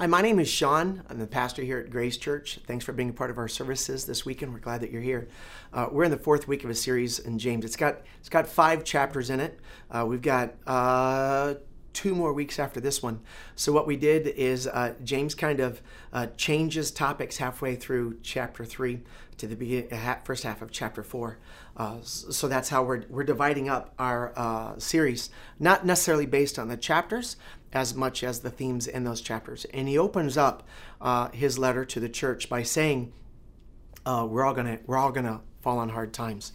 Hi, my name is Sean. I'm the pastor here at Grace Church. Thanks for being a part of our services this weekend. We're glad that you're here. Uh, we're in the fourth week of a series in James. It's got it's got five chapters in it. Uh, we've got uh, two more weeks after this one. So what we did is uh, James kind of uh, changes topics halfway through chapter three to the first half of chapter four. Uh, so that's how we're we're dividing up our series, not necessarily based on the chapters, as much as the themes in those chapters. And he opens up uh, his letter to the church by saying, uh, "We're all gonna we're all gonna fall on hard times,"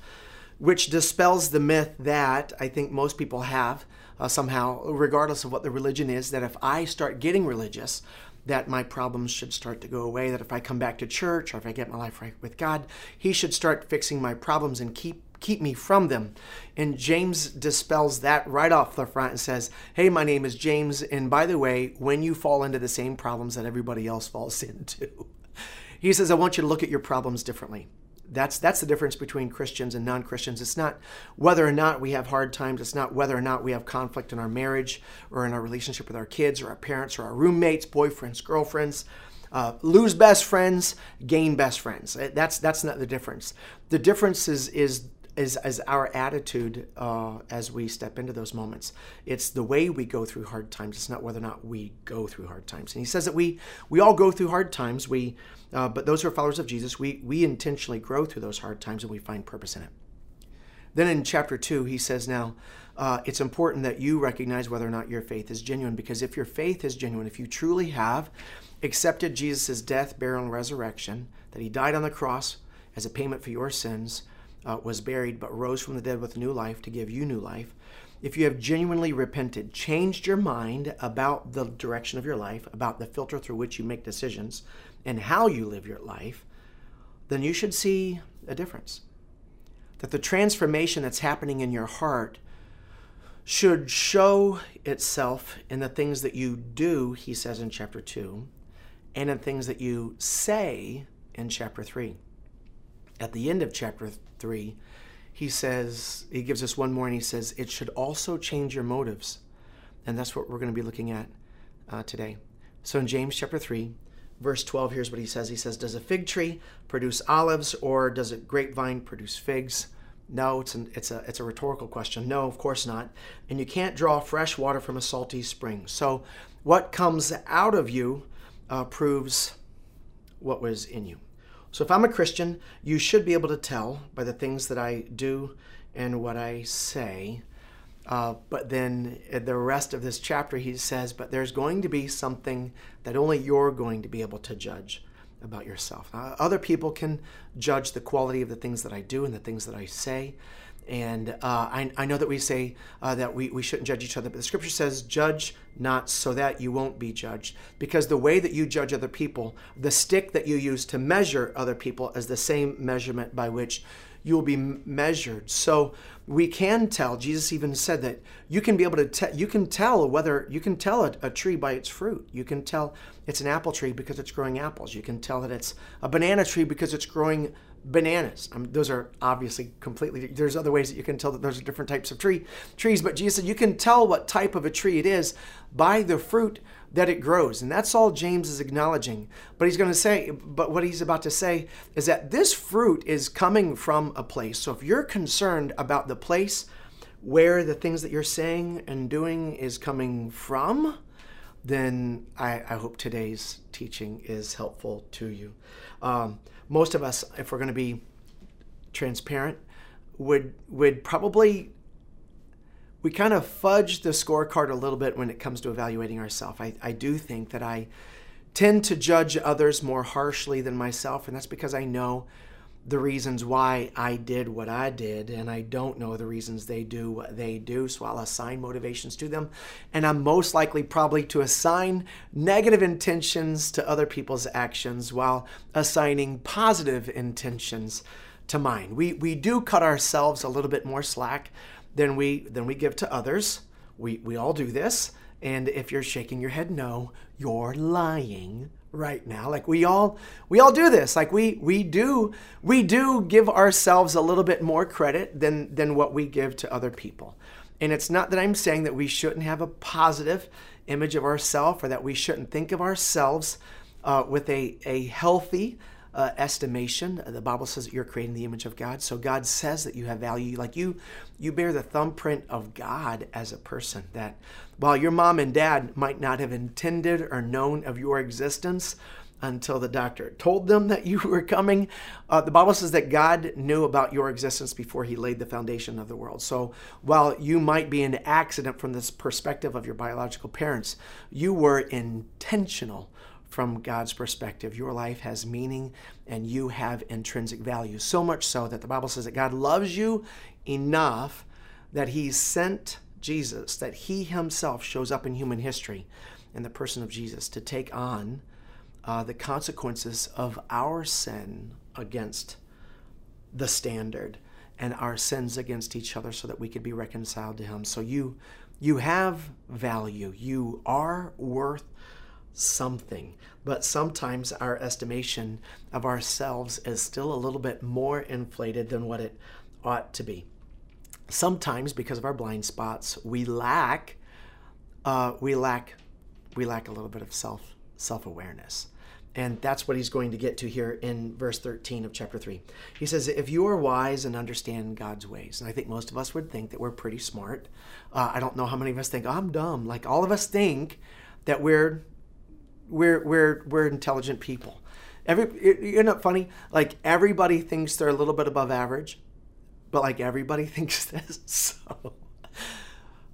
which dispels the myth that I think most people have uh, somehow, regardless of what the religion is, that if I start getting religious, that my problems should start to go away. That if I come back to church or if I get my life right with God, He should start fixing my problems and keep keep me from them. And James dispels that right off the front and says, Hey, my name is James. And by the way, when you fall into the same problems that everybody else falls into, he says, I want you to look at your problems differently. That's that's the difference between Christians and non-Christians. It's not whether or not we have hard times. It's not whether or not we have conflict in our marriage or in our relationship with our kids or our parents or our roommates, boyfriends, girlfriends. Uh, lose best friends, gain best friends. That's that's not the difference. The difference is is is, is our attitude uh, as we step into those moments. It's the way we go through hard times. It's not whether or not we go through hard times. And he says that we we all go through hard times. We, uh, but those who are followers of Jesus, we we intentionally grow through those hard times and we find purpose in it. Then in chapter two, he says now. Uh, it's important that you recognize whether or not your faith is genuine because if your faith is genuine, if you truly have accepted Jesus' death, burial, and resurrection, that he died on the cross as a payment for your sins, uh, was buried, but rose from the dead with new life to give you new life, if you have genuinely repented, changed your mind about the direction of your life, about the filter through which you make decisions, and how you live your life, then you should see a difference. That the transformation that's happening in your heart should show itself in the things that you do, he says in chapter 2, and in things that you say in chapter 3 at the end of chapter 3, he says, he gives us one more and he says, it should also change your motives. And that's what we're going to be looking at uh, today. So in James chapter 3, verse 12, here's what he says He says, Does a fig tree produce olives or does a grapevine produce figs? No, it's, an, it's, a, it's a rhetorical question. No, of course not. And you can't draw fresh water from a salty spring. So what comes out of you uh, proves what was in you. So if I'm a Christian, you should be able to tell by the things that I do and what I say. Uh, but then the rest of this chapter, he says, but there's going to be something that only you're going to be able to judge about yourself. Other people can judge the quality of the things that I do and the things that I say. And uh, I, I, know that we say uh, that we, we shouldn't judge each other, but the scripture says, judge not so that you won't be judged. Because the way that you judge other people, the stick that you use to measure other people is the same measurement by which you will be measured. So we can tell, Jesus even said that you can be able to tell, you can tell whether, you can tell a, a tree by its fruit. You can tell it's an apple tree because it's growing apples. You can tell that it's a banana tree because it's growing bananas. I mean, those are obviously completely. There's other ways that you can tell that those are different types of tree trees, but Jesus said you can tell what type of a tree it is by the fruit that it grows, and that's all James is acknowledging. But he's going to say, but what he's about to say is that this fruit is coming from a place. So if you're concerned about the place where the things that you're saying and doing is coming from, then I, I hope today's teaching is helpful to you. Um, most of us, if we're going to be transparent, would would probably we kind of fudge the scorecard a little bit when it comes to evaluating ourselves. I, I do think that I tend to judge others more harshly than myself, and that's because I know the reasons why I did what I did, and I don't know the reasons they do what they do. So I'll assign motivations to them. And I'm most likely probably to assign negative intentions to other people's actions while assigning positive intentions to mine. We, we do cut ourselves a little bit more slack than we, than we give to others. We, we all do this. And if you're shaking your head no, you're lying right now. Like we all we all do this. Like we we do we do give ourselves a little bit more credit than than what we give to other people. And it's not that i'm saying that we shouldn't have a positive image of ourself or that we shouldn't think of ourselves uh, with a, a healthy uh, estimation. The Bible says that you're creating the image of God. So God says that you have value. Like you, you bear the thumbprint of God as a person. That while your mom and dad might not have intended or known of your existence, until the doctor told them that you were coming. Uh, the Bible says that God knew about your existence before he laid the foundation of the world. So while you might be an accident from this perspective of your biological parents, you were intentional from God's perspective. Your life has meaning and you have intrinsic value. So much so that the Bible says that God loves you enough that he sent Jesus, that he himself shows up in human history in the person of Jesus to take on uh, the consequences of our sin against the standard and our sins against each other so that we could be reconciled to him so you you have value you are worth something but sometimes our estimation of ourselves is still a little bit more inflated than what it ought to be sometimes because of our blind spots we lack uh, we lack we lack a little bit of self self-awareness and that's what he's going to get to here in verse 13 of chapter 3. He says, If you are wise and understand God's ways, and I think most of us would think that we're pretty smart. Uh, I don't know how many of us think, oh, I'm dumb. Like all of us think that we're we're we're we're intelligent people. Every you know funny? Like everybody thinks they're a little bit above average, but like everybody thinks this. So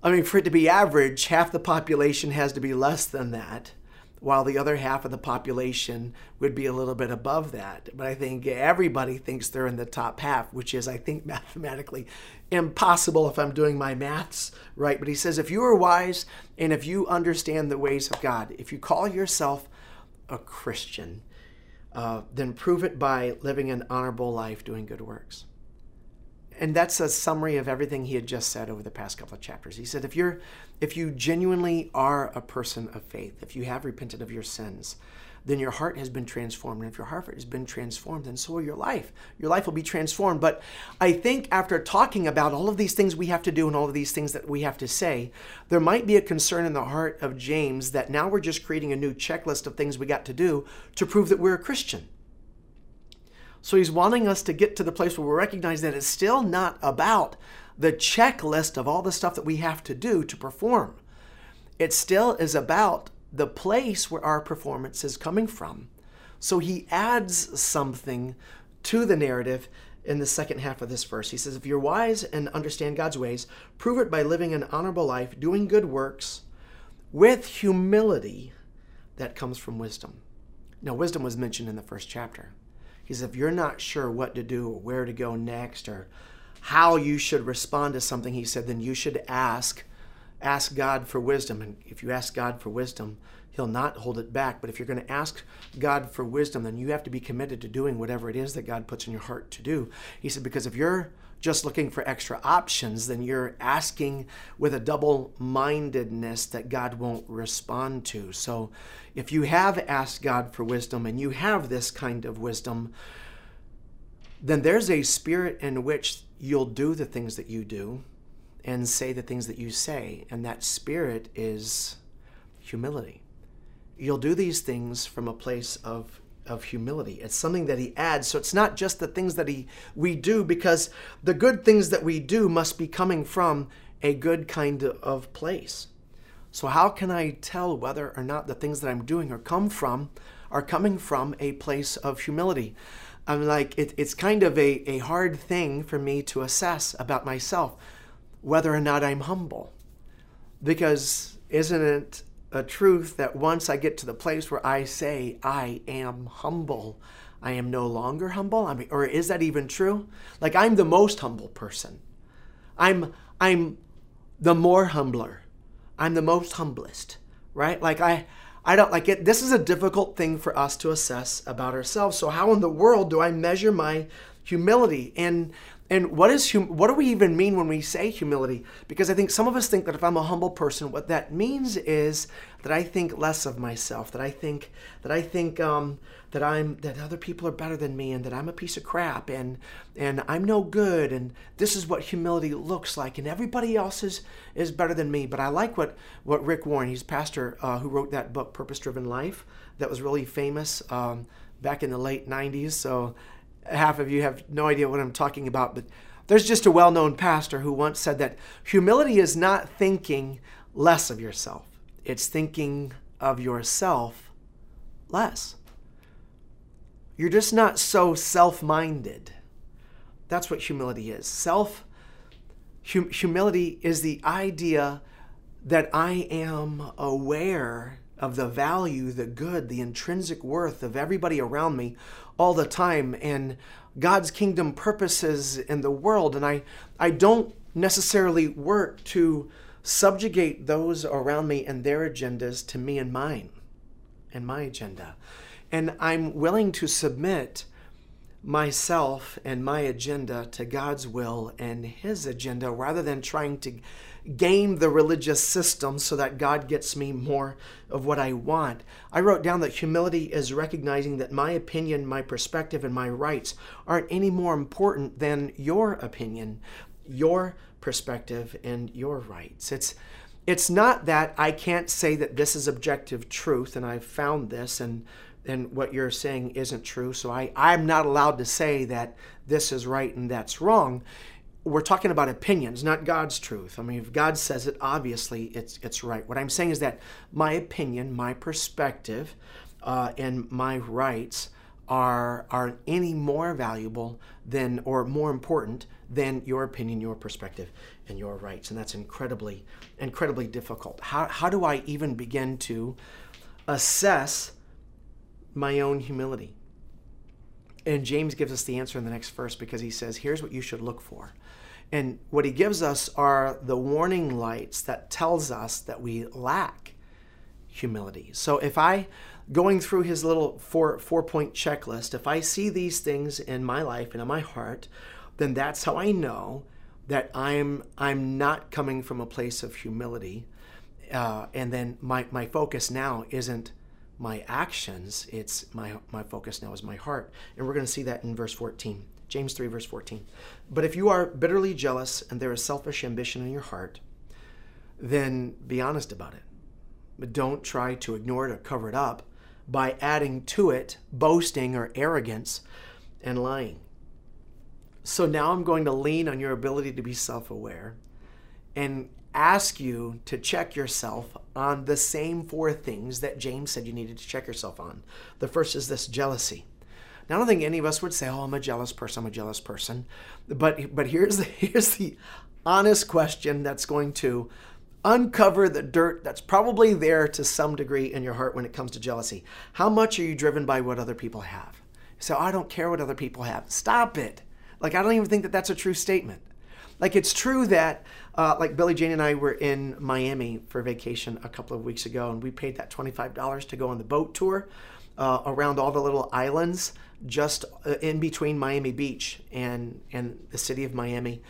I mean, for it to be average, half the population has to be less than that while the other half of the population would be a little bit above that. But I think everybody thinks they're in the top half, which is, I think, mathematically impossible if I'm doing my maths right. But he says, if you are wise and if you understand the ways of God, if you call yourself a Christian, uh, then prove it by living an honorable life doing good works and that's a summary of everything he had just said over the past couple of chapters. He said, if you're, if you genuinely are a person of faith, if you have repented of your sins, then your heart has been transformed. And if your heart has been transformed, then so will your life. Your life will be transformed. But I think after talking about all of these things we have to do and all of these things that we have to say, there might be a concern in the heart of James that now we're just creating a new checklist of things we got to do to prove that we're a Christian. So he's wanting us to get to the place where we recognize that it's still not about the checklist of all the stuff that we have to do to perform. It still is about the place where our performance is coming from. So he adds something to the narrative in the second half of this verse. He says, If you're wise and understand God's ways, prove it by living an honorable life, doing good works with humility that comes from wisdom. Now, wisdom was mentioned in the first chapter. Says, if you're not sure what to do or where to go next or how you should respond to something, he said, then you should ask. Ask God for wisdom. And if you ask God for wisdom, He'll not hold it back. But if you're going to ask God for wisdom, then you have to be committed to doing whatever it is that God puts in your heart to do. He said, because if you're just looking for extra options, then you're asking with a double mindedness that God won't respond to. So if you have asked God for wisdom and you have this kind of wisdom, then there's a spirit in which you'll do the things that you do and say the things that you say. And that spirit is humility. You'll do these things from a place of of humility. It's something that he adds. So it's not just the things that he we do because the good things that we do must be coming from a good kind of place. So how can I tell whether or not the things that I'm doing are come from are coming from a place of humility? I'm like it, it's kind of a, a hard thing for me to assess about myself whether or not I'm humble. Because isn't it a truth that once I get to the place where I say I am humble, I am no longer humble? I mean, or is that even true? Like I'm the most humble person. I'm I'm the more humbler. I'm the most humblest, right? Like I I don't like it. This is a difficult thing for us to assess about ourselves. So how in the world do I measure my humility? And And what is hum- what do we even mean when we say humility? Because I think some of us think that if I'm a humble person, what that means is that I think less of myself, that I think that I think um, that I'm that other people are better than me, and that I'm a piece of crap, and and I'm no good, and this is what humility looks like, and everybody else is is better than me. But I like what what Rick Warren, he's pastor uh, who wrote that book, Purpose Driven Life, that was really famous um, back in the late '90s. So half of you have no idea what I'm talking about, but there's just a well known pastor who once said that humility is not thinking less of yourself, it's thinking of yourself less. You're just not so self minded. That's what humility is. Self hum, humility is the idea that I am aware of the value, the good, the intrinsic worth of everybody around me all the time and God's kingdom purposes in the world. And I, I don't necessarily work to subjugate those around me and their agendas to me and mine and my agenda. And I'm willing to submit myself and my agenda to God's will and His agenda rather than trying to game the religious system so that God gets me more of what I want. I wrote down that humility is recognizing that my opinion, my perspective, and my rights aren't any more important than your opinion, your perspective, and your rights. It's it's not that I can't say that this is objective truth and I've found this and and what you're saying isn't true. So I, I'm not allowed to say that this is right and that's wrong we're talking about opinions, not God's truth. I mean, if God says it, obviously it's it's right. What I'm saying is that my opinion, my perspective, uh, and my rights are are any more valuable than or more important than your opinion, your perspective, and your rights. And that's incredibly incredibly difficult. How how do I even begin to assess my own humility? And James gives us the answer in the next verse because he says, here's what you should look for. And what he gives us are the warning lights that tells us that we lack humility. So if I going through his little four four point checklist, if I see these things in my life and in my heart, then that's how I know that I'm I'm not coming from a place of humility. Uh, and then my, my focus now isn't my actions, it's my my focus now is my heart. And we're going to see that in verse 14. James 3, verse 14. But if you are bitterly jealous and there is selfish ambition in your heart, then be honest about it. But don't try to ignore it or cover it up by adding to it boasting or arrogance and lying. So now I'm going to lean on your ability to be self aware and ask you to check yourself on the same four things that James said you needed to check yourself on. The first is this jealousy. Now, I don't think any of us would say, "Oh, I'm a jealous person. I'm a jealous person," but but here's the here's the honest question that's going to uncover the dirt that's probably there to some degree in your heart when it comes to jealousy. How much are you driven by what other people have? So oh, I don't care what other people have. Stop it. Like I don't even think that that's a true statement. Like it's true that, uh, like Billy Jane and I were in Miami for vacation a couple of weeks ago, and we paid that twenty-five dollars to go on the boat tour uh, around all the little islands just uh, in between Miami Beach and and the city of Miami,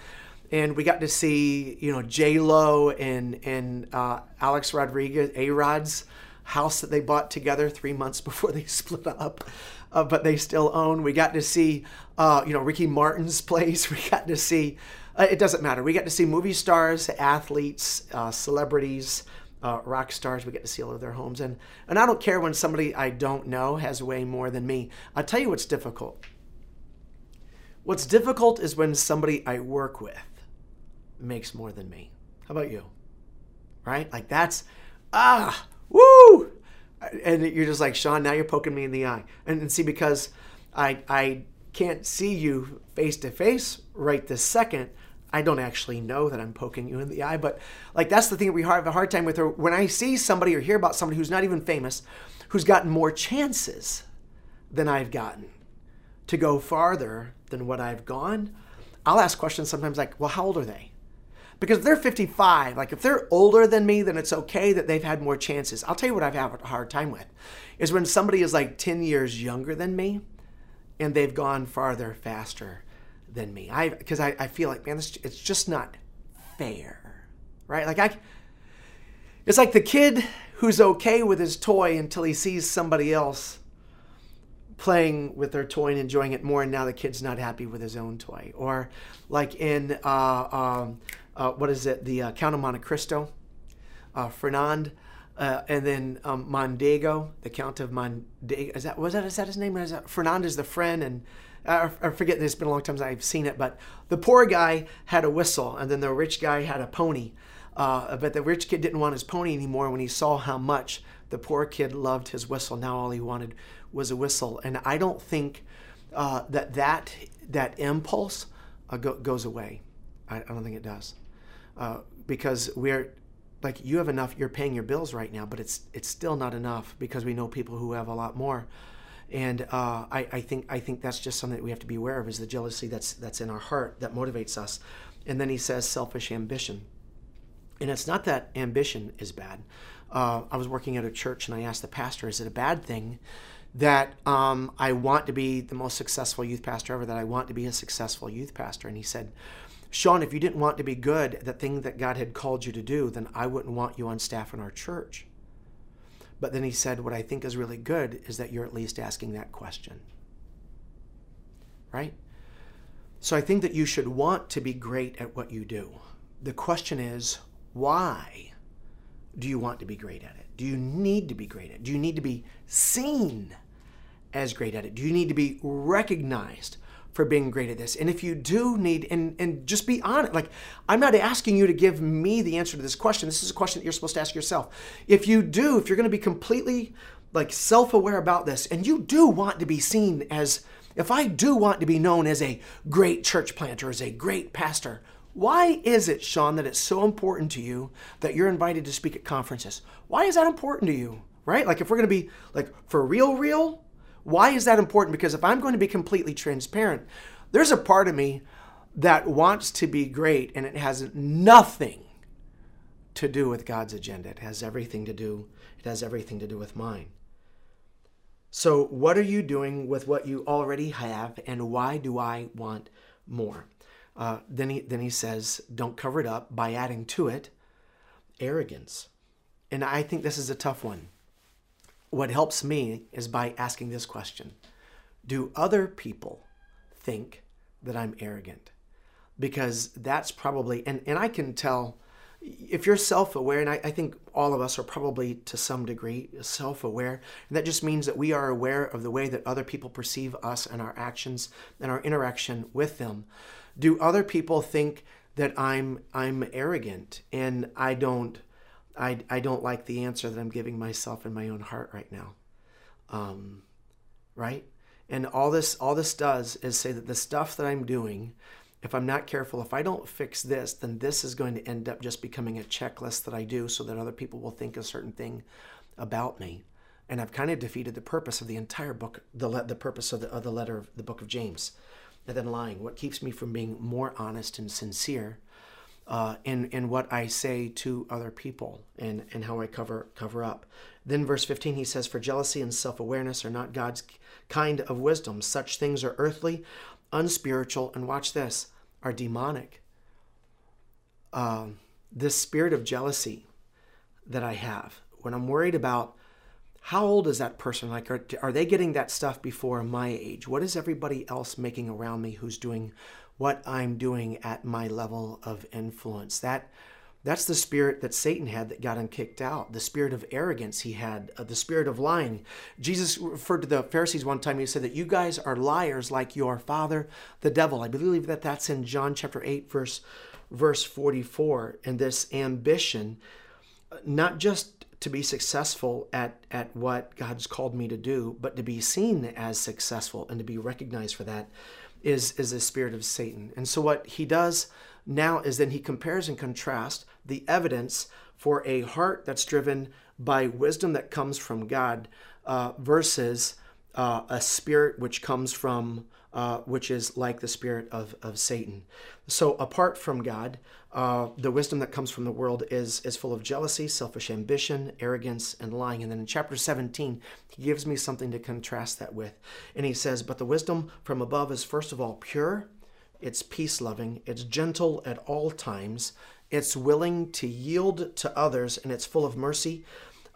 and we got to see you know J Lo and and uh, Alex Rodriguez, A Rod's house that they bought together three months before they split up, uh, but they still own. We got to see uh, you know Ricky Martin's place. We got to see. Uh, it doesn't matter. We get to see movie stars, athletes, uh, celebrities, uh, rock stars. We get to see all of their homes, and and I don't care when somebody I don't know has way more than me. I'll tell you what's difficult. What's difficult is when somebody I work with makes more than me. How about you? Right? Like that's ah woo, and you're just like Sean. Now you're poking me in the eye, and, and see because I I can't see you face to face right this second I don't actually know that I'm poking you in the eye, but like that's the thing that we have a hard time with. Or when I see somebody or hear about somebody who's not even famous, who's gotten more chances than I've gotten to go farther than what I've gone, I'll ask questions sometimes like, "Well, how old are they?" Because if they're 55, like if they're older than me, then it's okay that they've had more chances. I'll tell you what I've had a hard time with is when somebody is like 10 years younger than me and they've gone farther faster than me. I because I, I feel like man, this, it's just not fair, right? Like I, it's like the kid who's okay with his toy until he sees somebody else playing with their toy and enjoying it more, and now the kid's not happy with his own toy. Or like in uh, um, uh, what is it, the uh, Count of Monte Cristo, uh, Fernand. Uh, and then um, Mondego, the Count of Mondego, is that was that is that his name? Is that Fernand is the friend, and I forget. It's been a long time since I've seen it, but the poor guy had a whistle, and then the rich guy had a pony. Uh, but the rich kid didn't want his pony anymore when he saw how much the poor kid loved his whistle. Now all he wanted was a whistle, and I don't think uh, that that that impulse uh, go, goes away. I, I, don't think it does, uh, because we're like you have enough. You're paying your bills right now, but it's it's still not enough because we know people who have a lot more. And uh, I, I think I think that's just something that we have to be aware of is the jealousy that's that's in our heart that motivates us. And then he says selfish ambition. And it's not that ambition is bad. Uh, I was working at a church and I asked the pastor, is it a bad thing that um, I want to be the most successful youth pastor ever, that I want to be a successful youth pastor? And he said, Sean, if you didn't want to be good the thing that God had called you to do, then I wouldn't want you on staff in our church. But then he said, What I think is really good is that you're at least asking that question. Right? So I think that you should want to be great at what you do. The question is, why do you want to be great at it? Do you need to be great at it? Do you need to be seen as great at it? Do you need to be recognized for being great at this? And if you do need, and, and just be honest, like I'm not asking you to give me the answer to this question. This is a question that you're supposed to ask yourself. If you do, if you're to be completely like self-aware about this, and you do want to be seen as, if I do want to be known as a great church planter, as a great pastor, why is it, Sean, that it's so important to you that you're invited to speak at conferences? Why is that important to you? Right? Like, if we're to be like for real, real, why is that important? Because if I'm going to be completely transparent, there's a part of me that wants to be great and it has nothing to do with God's agenda. It has everything to do, it has everything to do with mine. So, what are you doing with what you already have, and why do I want more? Uh, then, he, then he says, don't cover it up by adding to it arrogance. And I think this is a tough one. What helps me is by asking this question. Do other people think that I'm arrogant? Because that's probably, and, and I can tell if you're self aware, and I, I, think all of us are probably to some degree self aware, and that just means that we are aware of the way that other people perceive us and our actions and our interaction with them. Do other people think that I'm I'm arrogant? And I don't I, I don't like the answer that I'm giving myself in my own heart right now. Um, right? And all this all this does is say that the stuff that I'm doing, if I'm not careful, if I don't fix this, then this is going to end up just becoming a checklist that I do so that other people will think a certain thing about me. And I've kind of defeated the purpose of the entire book, the, the purpose of the, of the letter of the book of James And then lying? What keeps me from being more honest and sincere uh, in in what I say to other people and and how I cover cover up? Then verse 15 he says, "For jealousy and self-awareness are not God's kind of wisdom. Such things are earthly, unspiritual, and watch this, are demonic." Uh, this spirit of jealousy that I have when I'm worried about how old is that person? Like, are, are they getting that stuff before my age? What is everybody else making around me who's doing what I'm doing at my level of influence? That that's the spirit that Satan had that got him kicked out. The spirit of arrogance he had, uh, the spirit of lying. Jesus referred to the Pharisees one time. He said that you guys are liars like your father, the devil. I believe that that's in John chapter 8, verse, verse 44. And this ambition, uh, not just to be successful at, at what God's called me to do, but to be seen as successful and to be recognized for that is, is the spirit of Satan. And so what he does now is then he compares and contrasts the evidence for a heart that's driven by wisdom that comes from God uh, versus uh, a spirit which comes from uh, which is like the spirit of, of Satan. So, apart from God, uh, the wisdom that comes from the world is, is full of jealousy, selfish ambition, arrogance, and lying. And then in chapter 17, he gives me something to contrast that with. And he says, But the wisdom from above is first of all pure, it's peace loving, it's gentle at all times, it's willing to yield to others, and it's full of mercy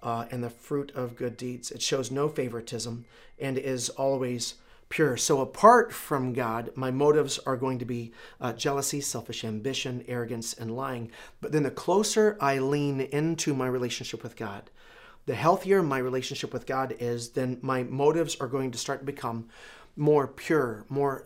uh, and the fruit of good deeds. It shows no favoritism and is always pure. So, apart from God, my motives are going to be uh, jealousy, selfish ambition, arrogance, and lying. But then the closer I lean into my relationship with God, the healthier my relationship with God is, then my motives are going to start to become more pure, more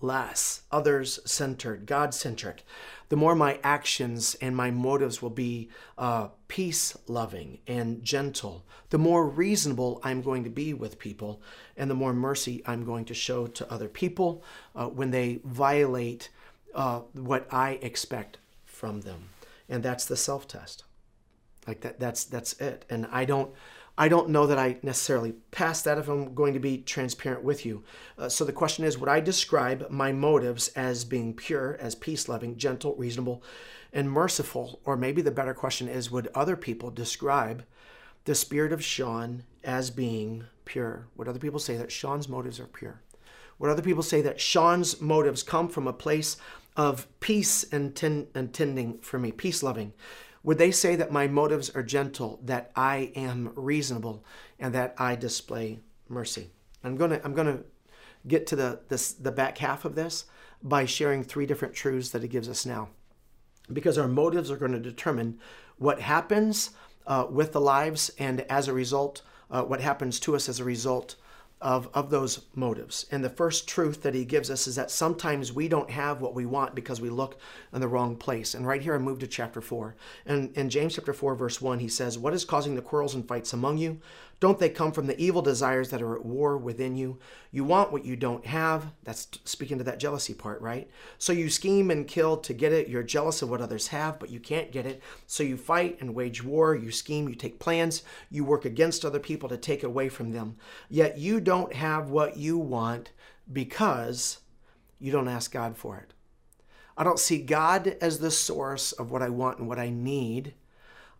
selfless, others centered, God centric. The more my actions and my motives will be uh, peace loving and gentle, the more reasonable I'm going to be with people, and the more mercy I'm going to show to other people uh, when they violate uh, what I expect from them. And that's the self test. Like that, that's that's it. And I don't I don't know that I necessarily pass that if I'm going to be transparent with you. Uh, so the question is Would I describe my motives as being pure, as peace loving, gentle, reasonable, and merciful? Or maybe the better question is Would other people describe the spirit of Sean as being pure? Would other people say that Sean's motives are pure? Would other people say that Sean's motives come from a place of peace and intending for me, peace loving? Would they say that my motives are gentle, that I am reasonable, and that I display mercy? I'm gonna I'm gonna get to the this the back half of this by sharing three different truths that it gives us now, because our motives are going to determine what happens uh, with the lives, and as a result, uh, what happens to us as a result of, of those motives. And the first truth that he gives us is that sometimes we don't have what we want because we look in the wrong place. And right here, I move to chapter 4. And in James chapter 4, verse 1, he says, What is causing the quarrels and fights among you? Don't they come from the evil desires that are at war within you? You want what you don't have. That's speaking to that jealousy part, right? So you scheme and kill to get it. You're jealous of what others have, but you can't get it. So you fight and wage war. You scheme, you take plans, you work against other people to take away from them. Yet you don't have what you want because you don't ask God for it. I don't see God as the source of what I want and what I need.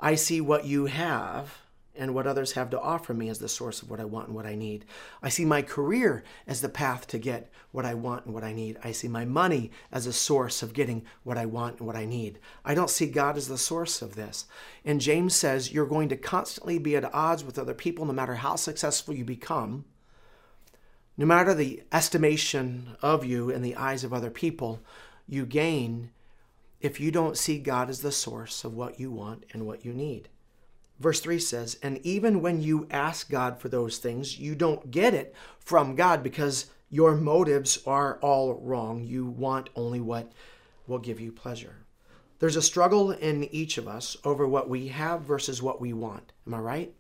I see what you have and what others have to offer me as the source of what I want and what I need. I see my career as the path to get what I want and what I need. I see my money as a source of getting what I want and what I need. I don't see God as the source of this. And James says you're going to constantly be at odds with other people no matter how successful you become. No matter the estimation of you in the eyes of other people, you gain if you don't see God as the source of what you want and what you need. Verse 3 says, And even when you ask God for those things, you don't get it from God because your motives are all wrong. You want only what will give you pleasure. There's a struggle in each of us over what we have versus what we want. Am I right?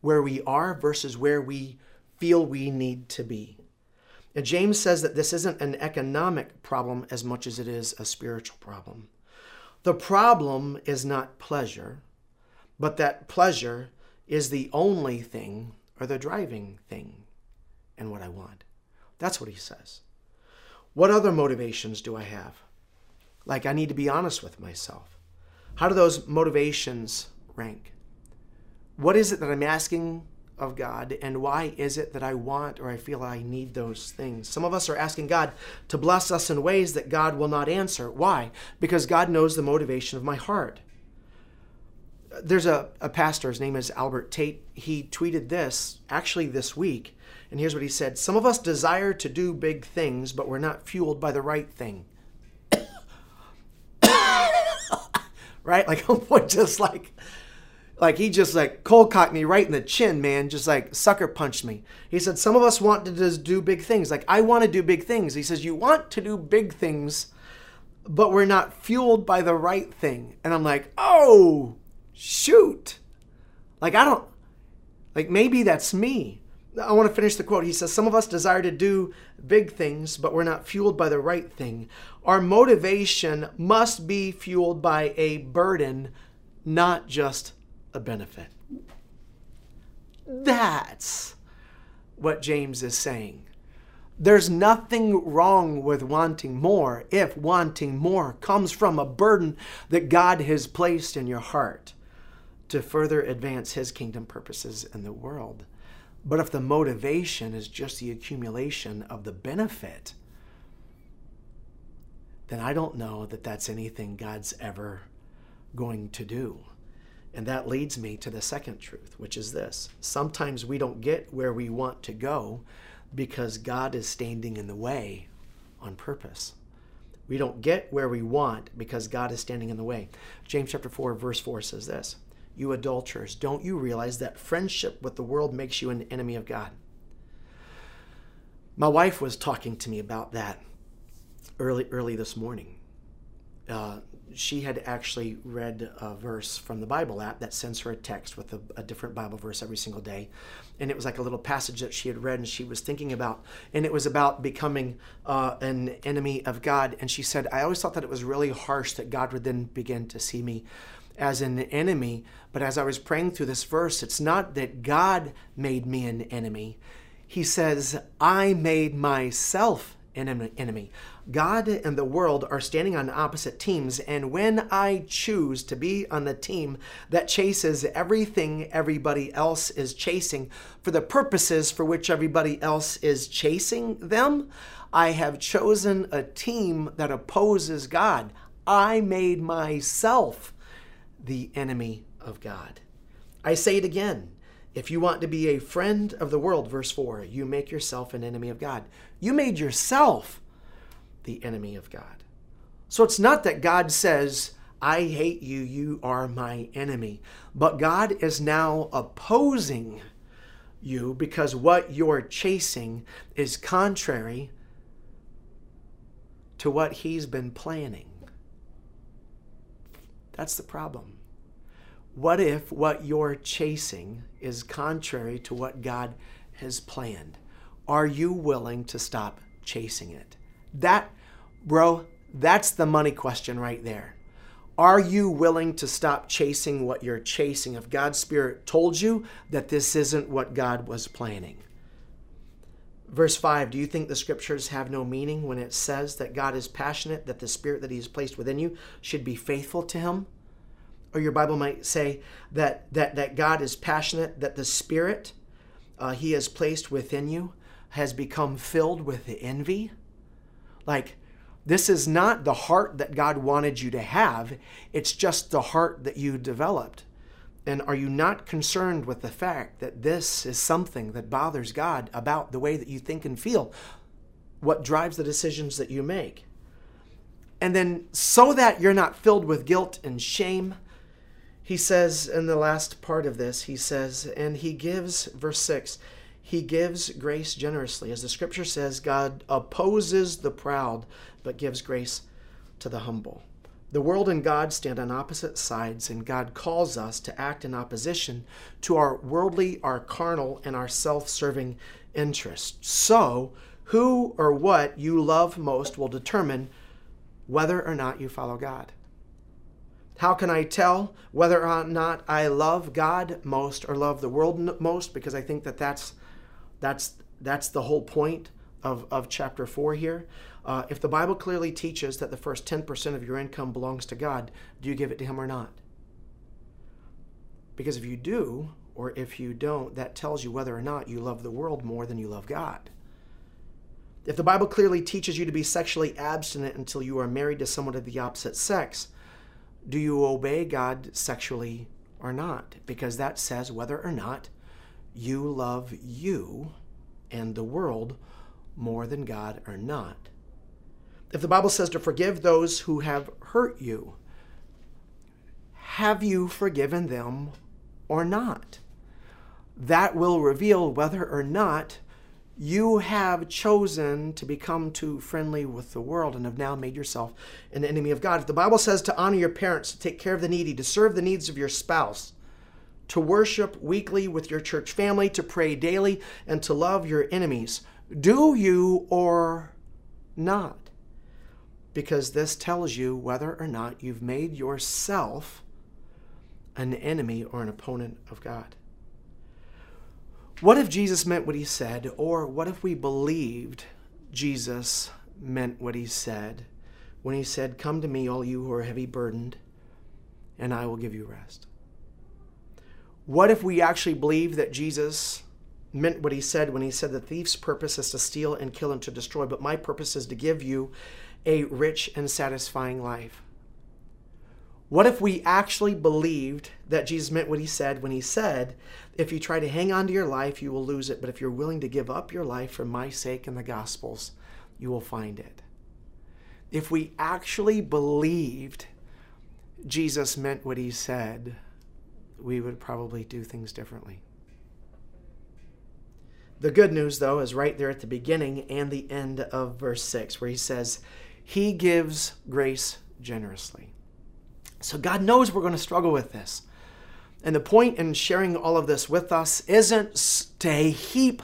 Where we are versus where we feel we need to be. And James says that this isn't an economic problem as much as it is a spiritual problem. The problem is not pleasure but that pleasure is the only thing or the driving thing and what I want. That's what he says. What other motivations do I have? Like, I need to be honest with myself. How do those motivations rank? What is it that I'm asking of God, and why is it that I want or I feel I need those things? Some of us are asking God to bless us in ways that God will not answer. Why? Because God knows the motivation of my heart there's a, a pastor, his name is Albert Tate. He tweeted this actually this week, and here's what he said Some of us desire to do big things, but we're not fueled by the right thing. right? Like, just like, like he just like cold cocked me right in the chin, man. Just like sucker punched me. He said, Some of us want to just do big things. Like, I want to do big things. He says, You want to do big things, but we're not fueled by the right thing. And I'm like, Oh, shoot. Like, I don't, like, maybe that's me. I want to finish the quote. He says, Some of us desire to do big things, but we're not fueled by the right thing. Our motivation must be fueled by a burden, not just a benefit. That's what James is saying. There's nothing wrong with wanting more if wanting more comes from a burden that God has placed in your heart to further advance his kingdom purposes in the world. But if the motivation is just the accumulation of the benefit, then I don't know that that's anything God's ever going to do. And that leads me to the second truth, which is this sometimes we don't get where we want to go because God is standing in the way on purpose. We don't get where we want because God is standing in the way. James chapter 4 verse 4 says this, "You adulterers, don't you realize that friendship with the world makes you an enemy of God?" My wife was talking to me about that early early this morning. Uh, she had actually read a verse from the Bible app that sends her a text with a, a, different Bible verse every single day. And it was like a little passage that she had read and she was thinking about. And it was about becoming uh, an enemy of God. And she said, I always thought that it was really harsh that God would then begin to see me as an enemy. But as I was praying through this verse, it's not that God made me an enemy. He says, I made myself an enemy. God and the world are standing on opposite teams, and when I choose to be on the team that chases everything everybody else is chasing for the purposes for which everybody else is chasing them, I have chosen a team that opposes God. I made myself the enemy of God. I say it again. If you want to be a friend of the world, verse 4, you make yourself an enemy of God. You made yourself the enemy of God. So it's not that God says, I hate you, you are my enemy. But God is now opposing you because what you're chasing is contrary to what He's been planning. That's the problem. What if what you're chasing is contrary to what God has planned? Are you willing to stop chasing it? That, bro, that's the money question right there. Are you willing to stop chasing what you're chasing if God's Spirit told you that this isn't what God was planning? Verse 5 Do you think the scriptures have no meaning when it says that God is passionate, that the Spirit that He has placed within you should be faithful to Him? Or your Bible might say that, that, that God is passionate, that the Spirit uh, He has placed within you has become filled with envy like, this is not the heart that God wanted you to have, it's just the heart that you developed. And are you not concerned with the fact that this is something that bothers God about the way that you think and feel? What drives the decisions that you make? And then, so that you're not filled with guilt and shame, he says in the last part of this, he says, and he gives, verse 6, he gives grace generously. As the scripture says, God opposes the proud, but gives grace to the humble. The world and God stand on opposite sides, and God calls us to act in opposition to our worldly, our carnal, and our self serving interests. So, who or what you love most will determine whether or not you follow God. How can I tell whether or not I love God most or love the world most? Because I think that that's that's that's the whole point of, of chapter 4 here. Uh, if the Bible clearly teaches that the first 10% of your income belongs to God, do you give it to Him or not? Because if you do, or if you don't, that tells you whether or not you love the world more than you love God. If the Bible clearly teaches you to be sexually abstinent until you are married to someone of the opposite sex, do you obey God sexually or not? Because that says whether or not you love you and the world more than God or not. If the Bible says to forgive those who have hurt you, have you forgiven them or not? That will reveal whether or not you have chosen to become too friendly with the world and have now made yourself an enemy of God. If the Bible says to honor your parents, to take care of the needy, to serve the needs of your spouse, to worship weekly with your church family, to pray daily, and to love your enemies. Do you or not? Because this tells you whether or not you've made yourself an enemy or an opponent of God. What if Jesus meant what he said, or what if we believed Jesus meant what he said when he said, Come to me, all you who are heavy burdened, and I will give you rest? What if we actually believe that Jesus meant what he said when he said the thief's purpose is to steal and kill and to destroy, but my purpose is to give you a rich and satisfying life? What if we actually believed that Jesus meant what he said when he said, If you try to hang on to your life, you will lose it, but if you're willing to give up your life for my sake and the gospel's, you will find it? If we actually believed Jesus meant what he said, we would probably do things differently. The good news, though, is right there at the beginning and the end of verse 6, where he says, He gives grace generously. So God knows we're going to struggle with this. And the point in sharing all of this with us isn't to heap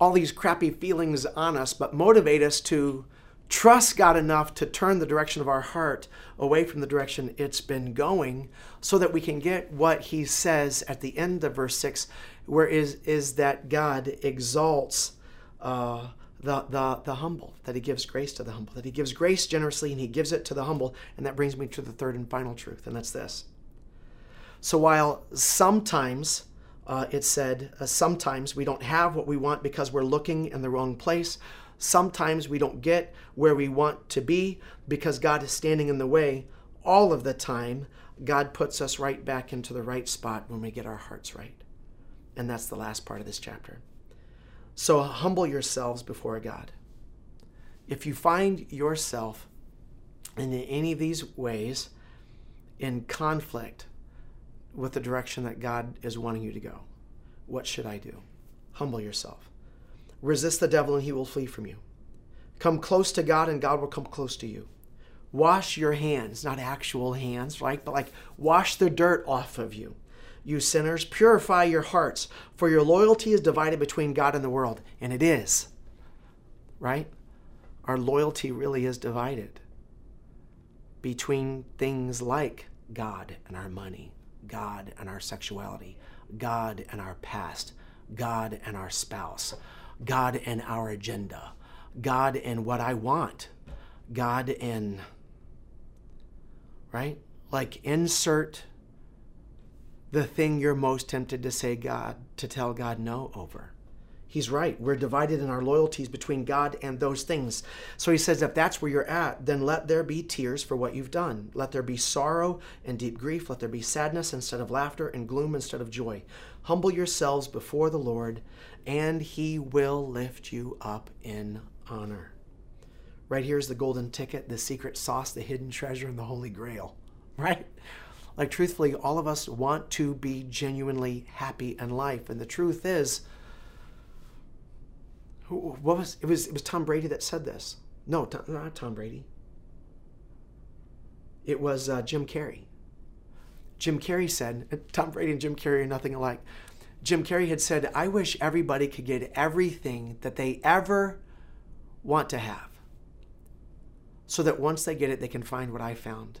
all these crappy feelings on us, but motivate us to trust God enough to turn the direction of our heart away from the direction it's been going so that we can get what he says at the end of verse 6 where is is that God exalts uh, the, the, the humble, that he gives grace to the humble, that he gives grace generously and he gives it to the humble. And that brings me to the third and final truth, and that's this. So while sometimes uh, it said, uh, sometimes we don't have what we want because we're looking in the wrong place, Sometimes we don't get where we want to be because God is standing in the way. All of the time, God puts us right back into the right spot when we get our hearts right. And that's the last part of this chapter. So humble yourselves before God. If you find yourself in any of these ways in conflict with the direction that God is wanting you to go, what should I do? Humble yourself. Resist the devil and he will flee from you. Come close to God and God will come close to you. Wash your hands, not actual hands, right? But like wash the dirt off of you. You sinners, purify your hearts, for your loyalty is divided between God and the world. And it is, right? Our loyalty really is divided between things like God and our money, God and our sexuality, God and our past, God and our spouse. God and our agenda, God and what I want, God and, right? Like insert the thing you're most tempted to say God, to tell God no over. He's right. We're divided in our loyalties between God and those things. So he says, if that's where you're at, then let there be tears for what you've done. Let there be sorrow and deep grief. Let there be sadness instead of laughter and gloom instead of joy. Humble yourselves before the Lord, and he will lift you up in honor. Right here is the golden ticket, the secret sauce, the hidden treasure, and the holy grail, right? Like, truthfully, all of us want to be genuinely happy in life. And the truth is, what was it was it was Tom Brady that said this. No, not Tom Brady. It was uh, Jim Carrey. Jim Carrey said, Tom Brady and Jim Carrey are nothing alike. Jim Carrey had said, I wish everybody could get everything that they ever want to have. So that once they get it, they can find what I found.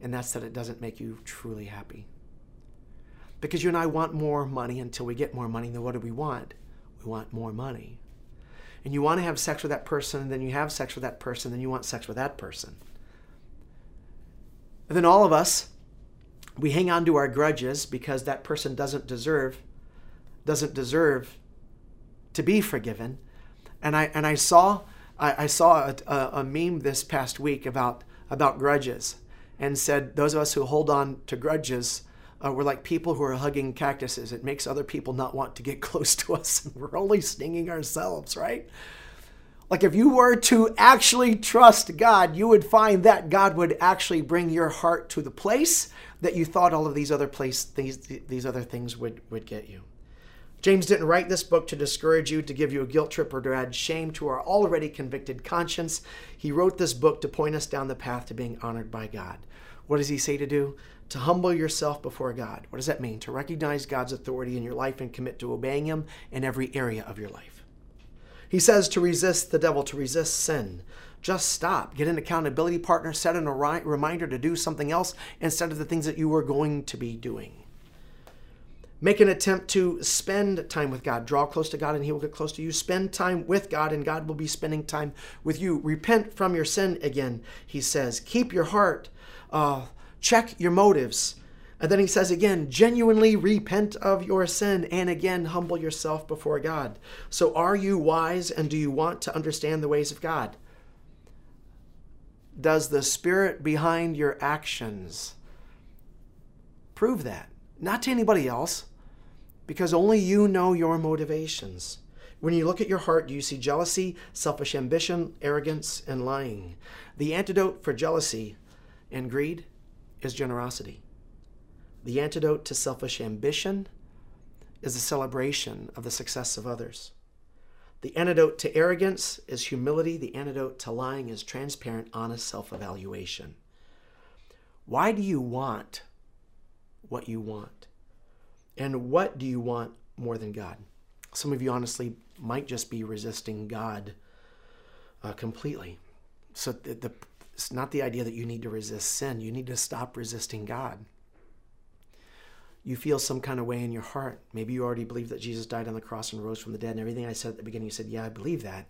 And that's that it doesn't make you truly happy. Because you and I want more money until we get more money. Then what do we want? We want more money. And you want to have sex with that person, then you have sex with that person, then you want sex with that person. And then all of us we hang on to our grudges because that person doesn't deserve doesn't deserve to be forgiven. And I and I saw I, I saw a, a, a meme this past week about about grudges and said those of us who hold on to grudges uh, we're like people who are hugging cactuses. It makes other people not want to get close to us. And We're only stinging ourselves, right? Like if you were to actually trust God, you would find that God would actually bring your heart to the place that you thought all of these other place these these other things would would get you. James didn't write this book to discourage you, to give you a guilt trip, or to add shame to our already convicted conscience. He wrote this book to point us down the path to being honored by God. What does he say to do? To humble yourself before God. What does that mean? To recognize God's authority in your life and commit to obeying Him in every area of your life. He says to resist the devil, to resist sin, just stop. Get an accountability partner, set an reminder to do something else instead of the things that you were going to be doing. Make an attempt to spend time with God. Draw close to God and He will get close to you. Spend time with God and God will be spending time with you. Repent from your sin again, He says. Keep your heart. Uh, check your motives. And then He says again, genuinely repent of your sin and again humble yourself before God. So, are you wise and do you want to understand the ways of God? does the Spirit behind your actions prove that? Not to anybody else, because only you know your motivations. When you look at your heart, do you see jealousy, selfish ambition, arrogance, and lying? The antidote for jealousy and greed is generosity. The antidote to selfish ambition is the celebration of the success of others. The antidote to arrogance is humility. The antidote to lying is transparent, honest self evaluation. Why do you want what you want? And what do you want more than God? Some of you honestly might just be resisting God uh, completely. So the, the, it's not the idea that you need to resist sin, you need to stop resisting God you feel some kind of way in your heart. Maybe you already believe that Jesus died on the cross and rose from the dead, and everything I said at the beginning, you said, Yeah, I believe that.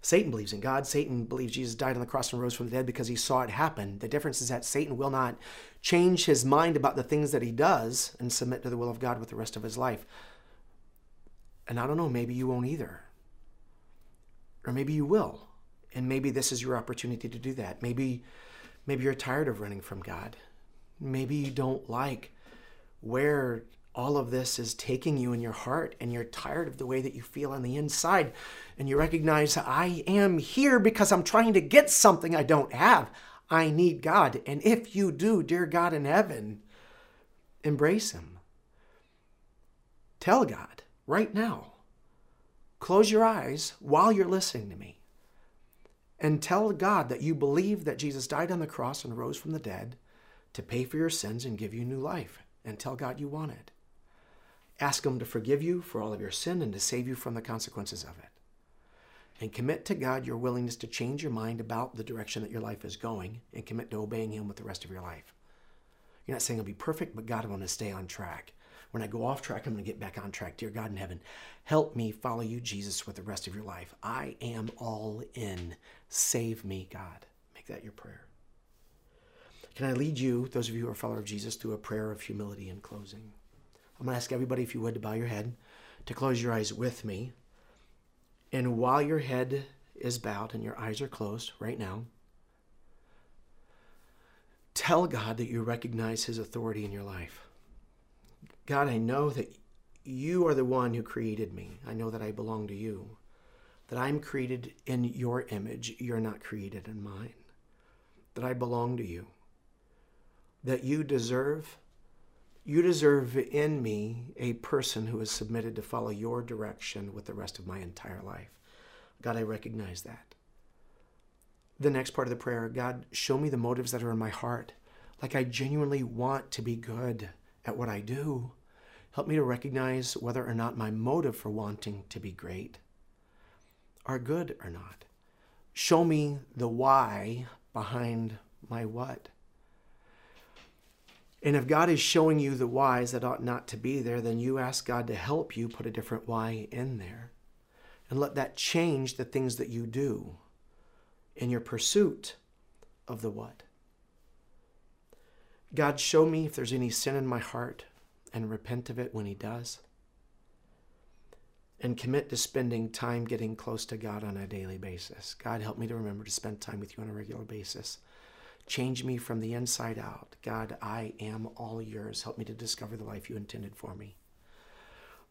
Satan believes in God. Satan believes Jesus died on the cross and rose from the dead because he saw it happen. The difference is that Satan will not change his mind about the things that he does and submit to the will of God with the rest of his life. And I don't know, maybe you won't either. Or maybe you will. And maybe this is your opportunity to do that. Maybe maybe you're tired of running from God. Maybe you don't like where all of this is taking you in your heart and you're tired of the way that you feel on the inside and you recognize I am here because I'm trying to get something I don't have. I need God. And if you do, dear God in heaven, embrace Him. Tell God right now. Close your eyes while you're listening to me and tell God that you believe that Jesus died on the cross and rose from the dead to pay for your sins and give you new life and tell God you want it. Ask Him to forgive you for all of your sin and to save you from the consequences of it. And commit to God your willingness to change your mind about the direction that your life is going and commit to obeying Him with the rest of your life. You're not saying I'll be perfect, but God, want to stay on track. When I go off track, I'm going to get back on track. Dear God in heaven, help me follow you, Jesus, with the rest of your life. I am all in. Save me, God. Make that your prayer. Can I lead you, those of you who are followers of Jesus, through a prayer of humility in closing? I'm going to ask everybody, if you would, to bow your head, to close your eyes with me. And while your head is bowed and your eyes are closed right now, tell God that you recognize His authority in your life. God, I know that you are the one who created me. I know that I belong to you, that I'm created in your image. You're not created in mine, that I belong to you that you deserve. You deserve in me a person who is submitted to follow your direction with the rest of my entire life. God, I recognize that. The next part of the prayer God, show me the motives that are in my heart. Like I genuinely want to be good at what I do. Help me to recognize whether or not my motive for wanting to be great are good or not. Show me the why behind my what. And if God is showing you the whys that ought not to be there, then you ask God to help you put a different why in there. And let that change the things that you do in your pursuit of the what. God, show me if there's any sin in my heart and repent of it when He does. And commit to spending time getting close to God on a daily basis. God, help me to remember to spend time with you on a regular basis. Change me from the inside out. God, I am all yours. Help me to discover the life you intended for me.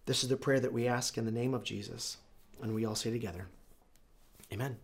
This is the prayer that we ask in the name of Jesus, and we all say together, Amen.